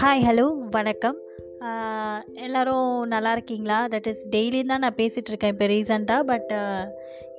Hi hello வணக்கம். எல்லோரும் நல்லா இருக்கீங்களா? தட் இஸ் டெய்லியும் தான் நான் பேசிகிட்டு இருக்கேன் இப்போ ரீசெண்டாக பட்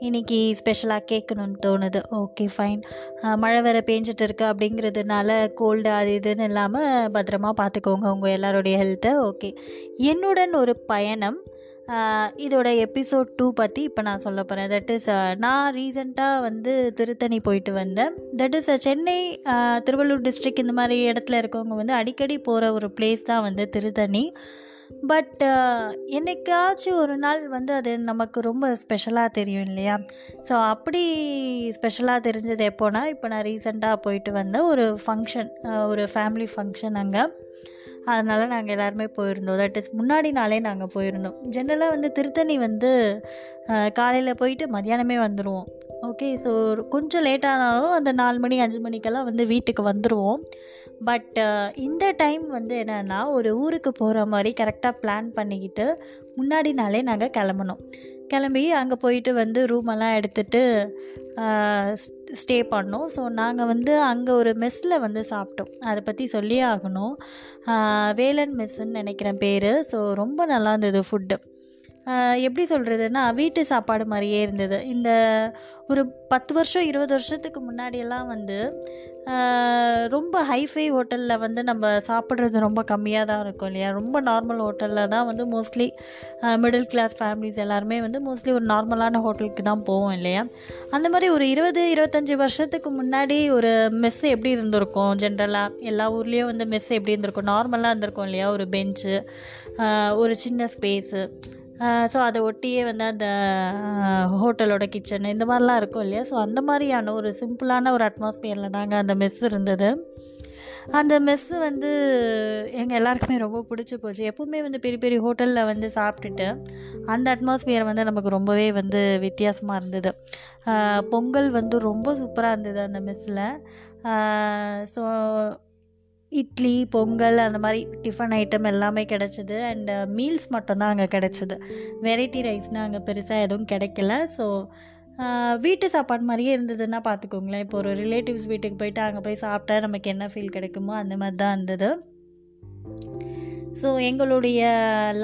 இன்றைக்கி ஸ்பெஷலாக கேட்கணுன்னு தோணுது. ஓகே ஃபைன் மழை வேறு பேஞ்சிட்டு இருக்கு அப்படிங்கிறதுனால கோல்டு அது இதுன்னு இல்லாமல் பத்திரமா பார்த்துக்கோங்க உங்கள் எல்லாருடைய ஹெல்த்தை ஓகே என்னுடன் ஒரு பயணம் இதோட எபிசோட் டூ பற்றி இப்போ நான் சொல்ல போகிறேன் தட் இஸ் நான் ரீசெண்டாக வந்து திருத்தணி போயிட்டு வந்தேன். That is Chennai Tiruvallur district இந்த மாதிரி இடத்துல இருக்கவங்க வந்து அடிக்கடி போகிற ஒரு பிளேஸ் தான் வந்து திருத்தணி. பட் என்னைக்காச்சும் ஒரு நாள் வந்து அது நமக்கு ரொம்ப ஸ்பெஷலாக தெரியும் இல்லையா? ஸோ அப்படி ஸ்பெஷலாக தெரிஞ்சது எப்போனா இப்போ நான் ரீசெண்டாக போயிட்டு வந்தேன் ஒரு ஃபங்க்ஷன் ஒரு ஃபேமிலி ஃபங்க்ஷன் அங்கே. அதனால் நாங்கள் எல்லாருமே போயிருந்தோம். தட் இஸ் முன்னாடி நாளே நாங்கள் போயிருந்தோம். ஜென்ரலாக வந்து திருத்தணி வந்து காலையில் போயிட்டு மதியானமே வந்துடுவோம் ஓகே ஸோ கொஞ்சம் லேட்டானாலும் அந்த நாலு மணி அஞ்சு மணிக்கெல்லாம் வந்து வீட்டுக்கு வந்துடுவோம் பட் இந்த டைம் வந்து என்னென்னா ஒரு ஊருக்கு போகிற மாதிரி கரெக்டாக பிளான் பண்ணிக்கிட்டு முன்னாடி நாளே நாங்கள் கிளம்பணும். கிளம்பி அங்கே போயிட்டு வந்து ரூமெல்லாம் எடுத்துகிட்டு ஸ்டே பண்ணோம். ஸோ நாங்கள் வந்து அங்கே ஒரு மெஸ்ஸில் வந்து சாப்பிட்டோம். அதை பற்றி சொல்லியே ஆகணும். வேலன் மெஸ்ஸுன்னு நினைக்கிறேன் பேர். ஸோ ரொம்ப நல்லா இருந்தது ஃபுட்டு எப்படி சொல்கிறதுனா வீட்டு சாப்பாடு மாதிரியே இருந்தது. இந்த ஒரு பத்து வருஷம் இருபது வருஷத்துக்கு முன்னாடியெல்லாம் வந்து ரொம்ப ஹைஃபை ஹோட்டலில் வந்து நம்ம சாப்பிட்றது ரொம்ப கம்மியாக தான் இருக்கும் இல்லையா? ரொம்ப நார்மல் ஹோட்டலில் தான் வந்து மோஸ்ட்லி மிடில் கிளாஸ் ஃபேமிலிஸ் எல்லாருமே வந்து மோஸ்ட்லி ஒரு நார்மலான ஹோட்டலுக்கு தான் போவோம் இல்லையா? அந்த மாதிரி ஒரு இருபது இருபத்தஞ்சி வருஷத்துக்கு முன்னாடி ஒரு மெஸ் எப்படி இருந்திருக்கும்? ஜென்ரலாக எல்லா ஊர்லேயும் வந்து மெஸ் எப்படி இருந்திருக்கும்? நார்மலாக இருந்திருக்கும் இல்லையா? ஒரு பெஞ்சு ஒரு சின்ன ஸ்பேஸு ஸோ அதை ஒட்டியே வந்து அந்த ஹோட்டலோட கிச்சன் இந்த மாதிரிலாம் இருக்கும் இல்லையா? ஸோ அந்த மாதிரியான ஒரு சிம்பிளான ஒரு அட்மாஸ்பியரில் தாங்க அந்த மெஸ் இருந்தது. அந்த மெஸ்ஸு வந்து எங்கள் எல்லாருக்குமே ரொம்ப பிடிச்சி போச்சு. எப்போவுமே வந்து பெரிய பெரிய ஹோட்டலில் வந்து சாப்பிட்டுட்டு அந்த அட்மாஸ்பியர் வந்து நமக்கு ரொம்பவே வந்து வித்தியாசமாக இருந்தது. பொங்கல் வந்து ரொம்ப சூப்பராக இருந்தது அந்த மெஸ்ஸில் ஸோ இட்லி பொங்கல் அந்த மாதிரி டிஃபன் ஐட்டம் எல்லாமே கிடச்சிது. அண்டு மீல்ஸ் uh, மட்டும்தான் அங்கே கிடச்சிது. வெரைட்டி ரைஸ்னால் அங்கே பெருசாக எதுவும் கிடைக்கல. ஸோ uh, வீட்டு சாப்பாடு மாதிரியே இருந்ததுன்னா பார்த்துக்கோங்களேன். இப்போ ஒரு ரிலேட்டிவ்ஸ் வீட்டுக்கு போயிட்டு அங்கே போய் சாப்பிட்டா நமக்கு என்ன ஃபீல் கிடைக்குமோ அந்த மாதிரி தான் இருந்தது. ஸோ எங்களுடைய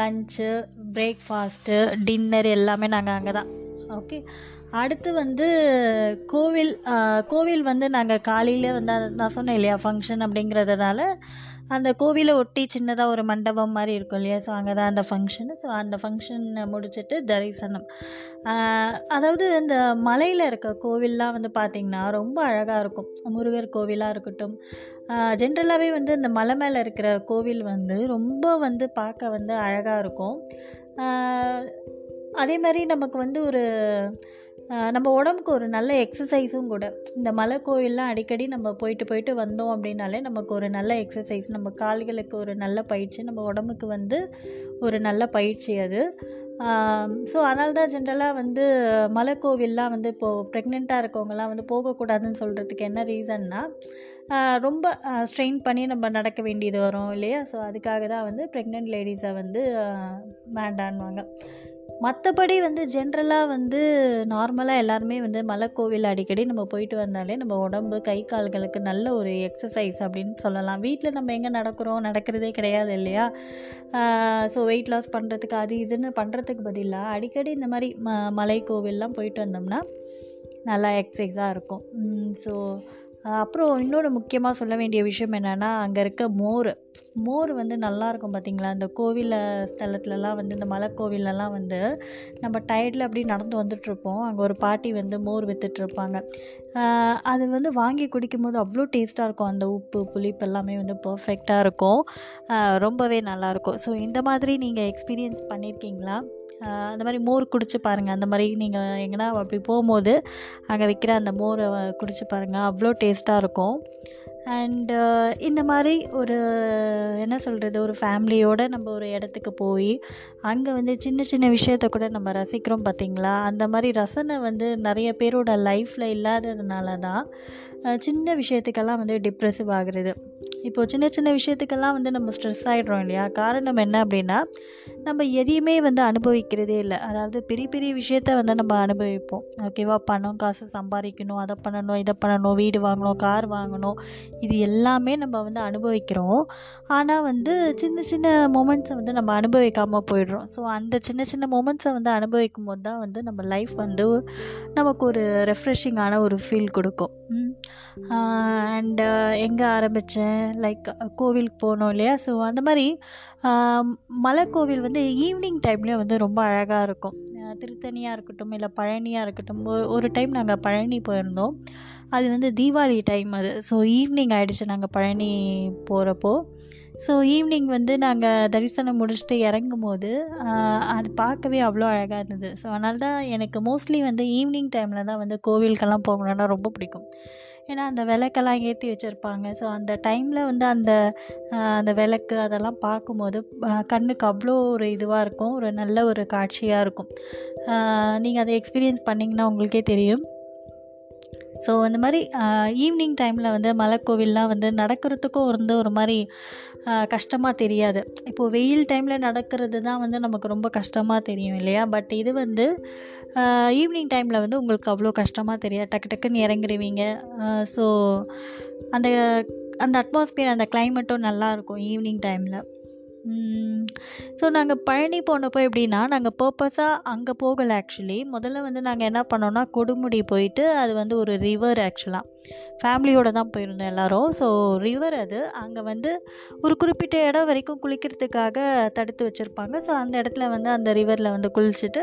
லஞ்சு பிரேக்ஃபாஸ்ட்டு டின்னர் எல்லாமே நாங்கள் அங்கே தான் ஓகே அடுத்து வந்து கோவில் கோவில் வந்து நாங்கள் காலையில் வந்து நான் சொன்னேன் இல்லையா ஃபங்க்ஷன் அப்படிங்கிறதுனால அந்த கோவிலை ஒட்டி சின்னதாக ஒரு மண்டபம் மாதிரி இருக்கும் இல்லையா? ஸோ அங்கே தான் அந்த ஃபங்க்ஷனு ஸோ அந்த ஃபங்க்ஷனை முடிச்சுட்டு தரிசனம். அதாவது இந்த மலையில் இருக்க கோவில்லாம் வந்து பார்த்திங்கன்னா ரொம்ப அழகாக இருக்கும். முருகர் கோவிலாக இருக்கட்டும். ஜென்ரலாகவே வந்து இந்த மலை மேலே இருக்கிற கோவில் வந்து ரொம்ப வந்து பார்க்க வந்து அழகாக இருக்கும். அதே மாதிரி நமக்கு வந்து ஒரு நம்ம உடம்புக்கு ஒரு நல்ல எக்ஸசைஸும் கூட. இந்த மலை கோயிலெலாம் அடிக்கடி நம்ம போயிட்டு போயிட்டு வந்தோம் அப்படின்னாலே நமக்கு ஒரு நல்ல எக்ஸசைஸ் நம்ம கால்களுக்கு ஒரு நல்ல பயிற்சி நம்ம உடம்புக்கு வந்து ஒரு நல்ல பயிற்சி அது. ஸோ அதனால தான் ஜென்ரலாக வந்து மலை கோவில்லாம் வந்து இப்போது ப்ரெக்னெண்ட்டாக இருக்கவங்கலாம் வந்து போகக்கூடாதுன்னு சொல்கிறதுக்கு என்ன ரீசன்னா ரொம்ப ஸ்ட்ரெயின் பண்ணி நம்ம நடக்க வேண்டியது வரும் இல்லையா? ஸோ அதுக்காக தான் வந்து ப்ரெக்னென்ட் லேடிஸை வந்து வேண்டான்வாங்க மற்றபடி வந்து ஜென்ரலாக வந்து நார்மலாக எல்லாருமே வந்து மலைக்கோவில் அடிக்கடி நம்ம போயிட்டு வந்தாலே நம்ம உடம்பு கை கால்களுக்கு நல்ல ஒரு எக்ஸசைஸ் அப்படின்னு சொல்லலாம். வீட்டில் நம்ம எங்கே நடக்கிறோம்? நடக்கிறதே கிடையாது இல்லையா? ஸோ வெயிட் லாஸ் பண்ணுறதுக்கு அது இதுன்னு பண்ணுறதுக்கு பதிலாக அடிக்கடி இந்த மாதிரி ம மலைக்கோவில்லாம் போயிட்டு வந்தோம்னா நல்லா எக்ஸசைஸாக இருக்கும். ஸோ அப்புறம் இன்னொன்று முக்கியமாக சொல்ல வேண்டிய விஷயம் என்னென்னா அங்கே இருக்க மோர். மோர் வந்து நல்லாயிருக்கும் பார்த்திங்களா இந்த கோவில் ஸ்தலத்துலலாம் வந்து இந்த மலை கோவிலெலாம் வந்து நம்ம டயர்டில் அப்படி நடந்து வந்துட்டுருப்போம் அங்கே ஒரு பாட்டி வந்து மோர் விற்றுட்ருப்பாங்க அது வந்து வாங்கி குடிக்கும்போது அவ்வளோ டேஸ்ட்டாக இருக்கும். அந்த உப்பு புளிப்பு எல்லாமே வந்து பர்ஃபெக்டாக இருக்கும். ரொம்பவே நல்லாயிருக்கும் ஸோ இந்த மாதிரி நீங்கள் எக்ஸ்பீரியன்ஸ் பண்ணியிருக்கீங்களா அந்த மாதிரி மோர் குடிச்சு பாருங்கள் அந்த மாதிரி நீங்கள் எங்கன்னா அப்படி போகும்போது அங்கே விற்கிற அந்த மோரை குடிச்சு பாருங்கள் அவ்வளோ டேஸ்ட் டேஸ்ட்டாக இருக்கும். அண்டு uh, இந்த மாதிரி ஒரு என்ன சொல்கிறது ஒரு ஃபேமிலியோடு நம்ம ஒரு இடத்துக்கு போய் அங்கே வந்து சின்ன சின்ன விஷயத்த கூட நம்ம ரசிக்கிறோம் பார்த்திங்களா அந்த மாதிரி ரசனை வந்து நிறைய பேரோட லைஃப்பில் இல்லாததுனால தான் சின்ன விஷயத்துக்கெல்லாம் வந்து டிப்ரெசிவ் ஆகுறது. இப்போது சின்ன சின்ன விஷயத்துக்கெல்லாம் வந்து நம்ம ஸ்ட்ரெஸ் ஆகிடுறோம் இல்லையா? காரணம் என்ன அப்படின்னா நம்ம எதையுமே வந்து அனுபவிக்கிறதே இல்லை. அதாவது பெரிய பெரிய விஷயத்த வந்து நம்ம அனுபவிப்போம். ஓகேவா பணம் காசு சம்பாதிக்கணும் அதை பண்ணணும் இதை பண்ணணும் வீடு வாங்கணும் கார் வாங்கணும். இது எல்லாமே நம்ம வந்து அனுபவிக்கிறோம். ஆனால் வந்து சின்ன சின்ன மூமெண்ட்ஸை வந்து நம்ம அனுபவிக்காமல் போயிடுறோம். ஸோ அந்த சின்ன சின்ன மூமெண்ட்ஸை வந்து அனுபவிக்கும் போது தான் வந்து நம்ம லைஃப் வந்து நமக்கு ஒரு ரெஃப்ரெஷிங்கான ஒரு ஃபீல் கொடுக்கும். அண்டு எங்கே ஆரம்பித்தேன் லைக் கோவிலுக்கு போனோம் இல்லையா? ஸோ அந்த மாதிரி மலை கோவில் வந்து ஈவினிங் டைம்லேயும் வந்து ரொம்ப அழகாக இருக்கும். திருத்தணியாக இருக்கட்டும் இல்லை பழனியாக இருக்கட்டும் ஒரு ஒரு டைம் நாங்கள் பழனி போயிருந்தோம். அது வந்து தீபாவளி டைம் அது. ஸோ ஈவினிங் ஆகிடுச்சு நாங்கள் பழனி போகிறப்போ ஸோ ஈவினிங் வந்து நாங்கள் தரிசனம் முடிச்சுட்டு இறங்கும் போது அது பார்க்கவே அவ்வளோ அழகாக இருந்தது. ஸோ அதனால தான் எனக்கு மோஸ்ட்லி வந்து ஈவினிங் டைமில் தான் வந்து கோவிலுக்கெல்லாம் போகணுன்னா ரொம்ப பிடிக்கும். ஏன்னா அந்த விளக்கெல்லாம் ஏற்றி வச்சுருப்பாங்க. ஸோ அந்த டைமில் வந்து அந்த அந்த விளக்கு அதெல்லாம் பார்க்கும்போது கண்ணுக்கு அவ்வளோ ஒரு இதுவாக இருக்கும். ஒரு நல்ல ஒரு காட்சியாக இருக்கும். நீங்கள் அதை எக்ஸ்பீரியன்ஸ் பண்ணிங்கன்னா உங்களுக்கே தெரியும். ஸோ அந்த மாதிரி ஈவினிங் டைமில் வந்து மலைக்கோவில்லாம் வந்து நடக்கிறதுக்கும் வந்து ஒரு மாதிரி கஷ்டமாக தெரியாது. இப்போது வெயில் டைமில் நடக்கிறது தான் வந்து நமக்கு ரொம்ப கஷ்டமாக தெரியும் இல்லையா? பட் இது வந்து ஈவினிங் டைமில் வந்து உங்களுக்கு அவ்வளோ கஷ்டமாக தெரியாது. டக்கு டக்குன்னு இறங்குருவீங்க. ஸோ அந்த அந்த அட்மாஸ்பியர் அந்த கிளைமேட்டும் நல்லாயிருக்கும் ஈவினிங் டைமில் ஸோ நாங்கள் பழனி போனப்போ எப்படின்னா நாங்கள் பர்பஸாக அங்கே போகலை ஆக்சுவலி முதல்ல வந்து நாங்கள் என்ன பண்ணோன்னா கொடுமுடி போயிட்டு அது வந்து ஒரு ரிவர் ஆக்சுவலாக ஃபேமிலியோடு தான் போயிருந்தோம் எல்லோரும். ஸோ ரிவர் அது. அங்கே வந்து ஒரு குறிப்பிட்ட இடம் வரைக்கும் குளிக்கிறதுக்காக தடுத்து வச்சுருப்பாங்க. ஸோ அந்த இடத்துல வந்து அந்த ரிவரில் வந்து குளிச்சுட்டு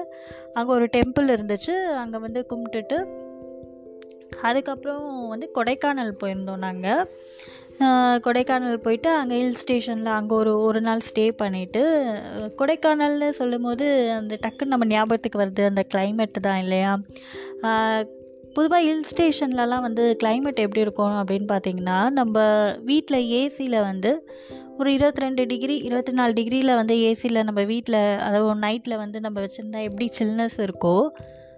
அங்கே ஒரு டெம்பிள் இருந்துச்சு. அங்கே வந்து கும்பிட்டுட்டு அதுக்கப்புறம் வந்து கொடைக்கானல் போயிருந்தோம் நாங்கள் கொடைக்கானல் போயிட்டு அங்கே ஹில் ஸ்டேஷனில் அங்கே ஒரு ஒரு நாள் ஸ்டே பண்ணிவிட்டு கொடைக்கானல்னு சொல்லும் போது அந்த டக்குன்னு நம்ம ஞாபகத்துக்கு வருது அந்த கிளைமேட்டு தான் இல்லையா? பொதுவாக ஹில் ஸ்டேஷன்லலாம் வந்து கிளைமேட் எப்படி இருக்கும் அப்படின்னு பார்த்தீங்கன்னா நம்ம வீட்டில் ஏசியில் வந்து ஒரு இருபத்தி ரெண்டு டிகிரி இருபத்தி நாலு டிகிரியில் வந்து ஏசியில் நம்ம வீட்டில் அதாவது நைட்டில் வந்து நம்ம வச்சுருந்தா எப்படி சில்னஸ் இருக்கோ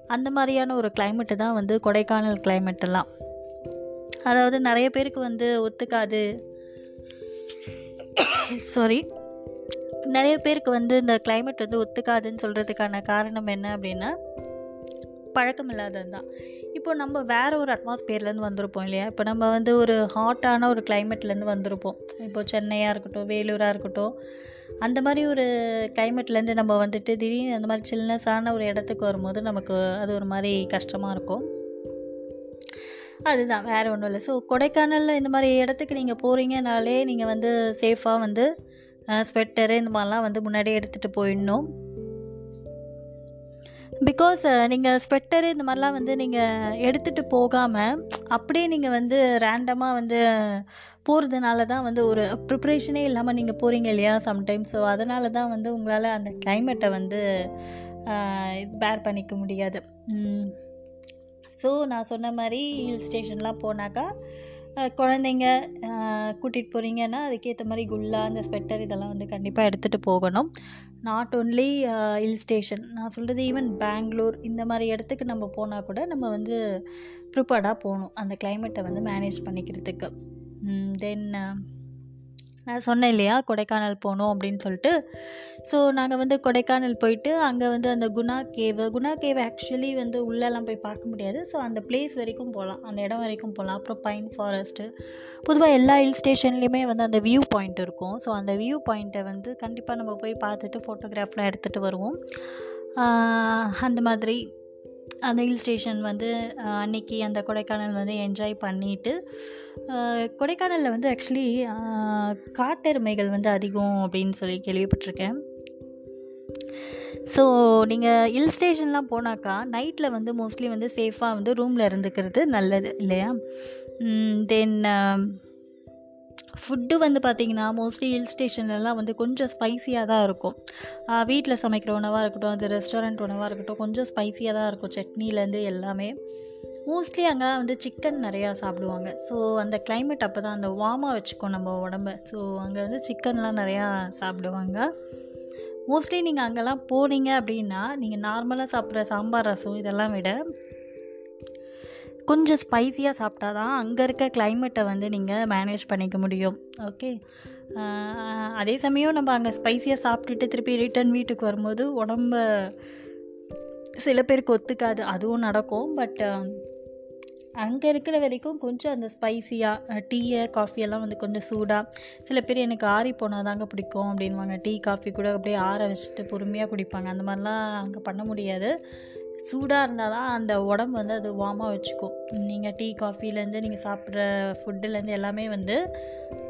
அந்த மாதிரியான ஒரு கிளைமேட்டு தான் வந்து கொடைக்கானல் கிளைமேட்டெல்லாம் அதாவது நிறைய பேருக்கு வந்து ஒத்துக்காது. சாரி நிறைய பேருக்கு வந்து இந்த கிளைமேட் வந்து ஒத்துக்காதுன்னு சொல்கிறதுக்கான காரணம் என்ன அப்படின்னா பழக்கம் இல்லாதது தான் இப்போ நம்ம வேறு ஒரு அட்மாஸ்பியர்லேருந்து வந்திருப்போம் இல்லையா? இப்போ நம்ம வந்து ஒரு ஹாட்டான ஒரு கிளைமேட்லேருந்து வந்திருப்போம். இப்போ சென்னையாக இருக்கட்டும் வேலூராக இருக்கட்டும் அந்த மாதிரி ஒரு கிளைமேட்லேருந்து நம்ம வந்துட்டு திடீர்னு அந்த மாதிரி சில்னஸான ஒரு இடத்துக்கு வரும்போது நமக்கு அது ஒரு மாதிரி கஷ்டமாக இருக்கும். அதுதான் வேறு ஒன்றும் இல்லை. ஸோ கொடைக்கானலில் இந்த மாதிரி இடத்துக்கு நீங்கள் போகிறீங்கனாலே நீங்கள் வந்து சேஃபாக வந்து ஸ்வெட்டரு இந்த மாதிரிலாம் வந்து முன்னாடியே எடுத்துகிட்டு போயிடணும். பிகாஸ் நீங்கள் ஸ்வெட்டரு இந்த மாதிரிலாம் வந்து நீங்கள் எடுத்துகிட்டு போகாமல் அப்படியே நீங்கள் வந்து ரேண்டமாக வந்து போகிறதுனால தான் வந்து ஒரு ப்ரிப்ரேஷனே இல்லாமல் நீங்கள் போகிறீங்க இல்லையா சம்டைம்ஸ் ஸோ அதனால தான் வந்து உங்களால் அந்த கிளைமேட்டை வந்து பேர் பண்ணிக்க முடியாது. ஸோ நான் சொன்ன மாதிரி ஹில் ஸ்டேஷன்லாம் போனாக்கா குழந்தைங்க கூட்டிகிட்டு போகிறீங்கன்னா அதுக்கேற்ற மாதிரி குல்லா அந்த ஸ்வெட்டர் இதெல்லாம் வந்து கண்டிப்பாக எடுத்துகிட்டு போகணும். நாட் ஓன்லி ஹில் ஸ்டேஷன் நான் சொல்கிறது ஈவன் பெங்களூர் இந்த மாதிரி இடத்துக்கு நம்ம போனால் கூட நம்ம வந்து ப்ரிப்பேர்டாக போகணும். அந்த கிளைமேட்டை வந்து மேனேஜ் பண்ணிக்கிறதுக்கு. தென் நான் சொன்னேன் இல்லையா கொடைக்கானல் போகணும் அப்படின்னு சொல்லிட்டு. ஸோ நாங்கள் வந்து கொடைக்கானல் போயிட்டு அங்கே வந்து அந்த Guna cave Guna cave actually வந்து உள்ளெல்லாம் போய் பார்க்க முடியாது. ஸோ அந்த பிளேஸ் வரைக்கும் போகலாம் அந்த இடம் வரைக்கும் போகலாம். அப்புறம் பைன் ஃபாரஸ்ட்டு பொதுவாக எல்லா ஹில் ஸ்டேஷன்லேயுமே வந்து அந்த வியூ பாயிண்ட் இருக்கும். ஸோ அந்த வியூ பாயிண்ட்டை வந்து கண்டிப்பாக நம்ம போய் பார்த்துட்டு ஃபோட்டோகிராஃப்லாம் எடுத்துகிட்டு வருவோம். அந்த மாதிரி. அந்த ஹில் ஸ்டேஷன் வந்து அன்னைக்கு அந்த கொடைக்கானல் வந்து என்ஜாய் பண்ணிவிட்டு கொடைக்கானலில் வந்து ஆக்சுவலி காட்டெருமைகள் வந்து அதிகம் அப்படின்னு சொல்லி கேள்விப்பட்டிருக்கேன். ஸோ நீங்கள் ஹில் ஸ்டேஷன்லாம் போனாக்கா நைட்டில் வந்து மோஸ்ட்லி வந்து சேஃபாக வந்து ரூமில் இருந்துக்கிறது நல்லது இல்லையா? தென் ஃபுட்டு வந்து பார்த்திங்கன்னா மோஸ்ட்லி ஹில் ஸ்டேஷன்லலாம் வந்து கொஞ்சம் ஸ்பைஸியாக தான் இருக்கும். வீட்டில் சமைக்கிற உணவாக இருக்கட்டும் அது ரெஸ்டாரண்ட் உணவாக இருக்கட்டும் கொஞ்சம் ஸ்பைஸியாக தான் இருக்கும் சட்னிலேருந்து எல்லாமே. மோஸ்ட்லி அங்கெல்லாம் வந்து சிக்கன் நிறையா சாப்பிடுவாங்க. ஸோ அந்த கிளைமேட் அப்போ தான் அந்த வார்மாக வச்சுக்கோம் நம்ம உடம்ப. ஸோ அங்கே வந்து சிக்கன்லாம் நிறையா சாப்பிடுவாங்க. மோஸ்ட்லி நீங்கள் அங்கெல்லாம் போனீங்க அப்படின்னா நீங்கள் நார்மலாக சாப்பிட்ற சாம்பார் ரசம் இதெல்லாம் விட கொஞ்சம் ஸ்பைஸியாக சாப்பிட்டா தான் அங்கே இருக்க கிளைமேட்டை வந்து நீங்கள் மேனேஜ் பண்ணிக்க முடியும். ஓகே அதே சமயம் நம்ம அங்கே ஸ்பைஸியாக சாப்பிட்டுட்டு திருப்பி ரிட்டர்ன் வீட்டுக்கு வரும்போது உடம்ப சில பேருக்கு ஒத்துக்காது அதுவும் நடக்கும். பட் அங்கே இருக்கிற வரைக்கும் கொஞ்சம் அந்த ஸ்பைஸியாக டீயை காஃபியெல்லாம் வந்து கொஞ்சம் சூடாக சில பேர் எனக்கு ஆறி போனால் தாங்க பிடிக்கும் அப்படின்வாங்க டீ காஃபி கூட அப்படியே ஆற வச்சுட்டு பொறுமையாக குடிப்பாங்க. அந்த மாதிரிலாம் அங்கே பண்ண முடியாது. சூடாக இருந்தால் தான் அந்த உடம்பு வந்து அது வார்மாக வச்சுக்கும். நீங்கள் டீ காஃபிலேருந்து நீங்கள் சாப்பிட்ற ஃபுட்டுலேருந்து எல்லாமே வந்து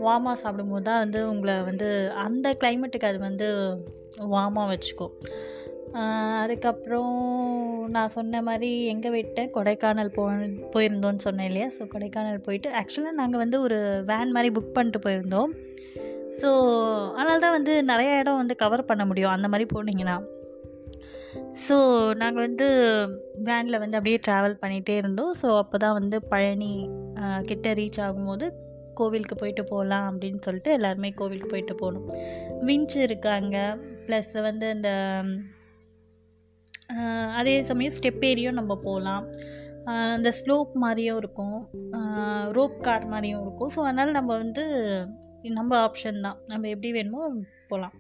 வார்மாக சாப்பிடும்போது தான் வந்து உங்களை வந்து அந்த கிளைமேட்டுக்கு அது வந்து வார்மாக வச்சுக்கும். அதுக்கப்புறம் நான் சொன்ன மாதிரி எங்கே விட்டேன் கொடைக்கானல் போ போயிருந்தோன்னு சொன்னேன் இல்லையா? ஸோ கொடைக்கானல் போயிட்டு ஆக்சுவலாக நாங்கள் வந்து ஒரு வேன் மாதிரி புக் பண்ணிட்டு போயிருந்தோம். ஸோ அதனால தான் வந்து நிறைய இடம் வந்து கவர் பண்ண முடியும். அந்த மாதிரி போனீங்கன்னா. ஸோ நாங்கள் வந்து வேனில் வந்து அப்படியே ட்ராவல் பண்ணிகிட்டே இருந்தோம். ஸோ அப்போ தான் வந்து பழனி கிட்ட ரீச் ஆகும்போது கோவிலுக்கு போயிட்டு போகலாம் அப்படின்னு சொல்லிட்டு எல்லாருமே கோவிலுக்கு போயிட்டு போகணும் விஞ்ச் இருக்காங்க. ப்ளஸ் வந்து இந்த அதே சமயம் ஸ்டெப் ஏரியும் நம்ம போகலாம் அந்த ஸ்லோப் மாதிரியும் இருக்கும். ரோப் கார் மாதிரியும் இருக்கும். ஸோ அதனால் நம்ம வந்து நம்ம ஆப்ஷன் தான். நம்ம எப்படி வேணுமோ போகலாம்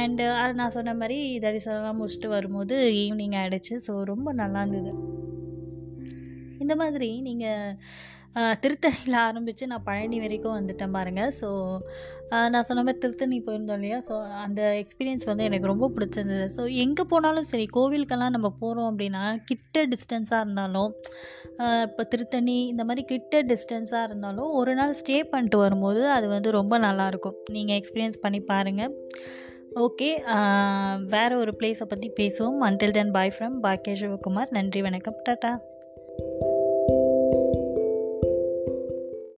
அண்டு uh, அது நான் சொன்ன மாதிரி தரிசனம்லாம் முடிச்சுட்டு வரும்போது ஈவினிங் ஆகிடுச்சு ஸோ ரொம்ப நல்லா இருந்தது. இந்த மாதிரி நீங்கள் திருத்தணியில் ஆரம்பித்து நான் பழனி வரைக்கும் வந்துட்டேன் பாருங்கள் ஸோ நான் சொன்ன மாதிரி திருத்தணி போயிருந்தோம் இல்லையா? ஸோ அந்த எக்ஸ்பீரியன்ஸ் வந்து எனக்கு ரொம்ப பிடிச்சிருந்தது. ஸோ எங்கே போனாலும் சரி கோவிலுக்கெல்லாம் நம்ம போகிறோம் அப்படின்னா கிட்ட டிஸ்டன்ஸாக இருந்தாலும் இப்போ திருத்தணி இந்த மாதிரி கிட்ட டிஸ்டன்ஸாக இருந்தாலும் ஒரு நாள் ஸ்டே பண்ணிட்டு வரும்போது அது வந்து ரொம்ப நல்லாயிருக்கும் நீங்கள் எக்ஸ்பீரியன்ஸ் பண்ணி பாருங்கள் ஓகே வேறு ஒரு பிளேஸை பற்றி பேசுவோம். அன்டில் தென் பாய் ஃப்ரம் பாக்கிய சிவகுமார் நன்றி வணக்கம். டாட்டா.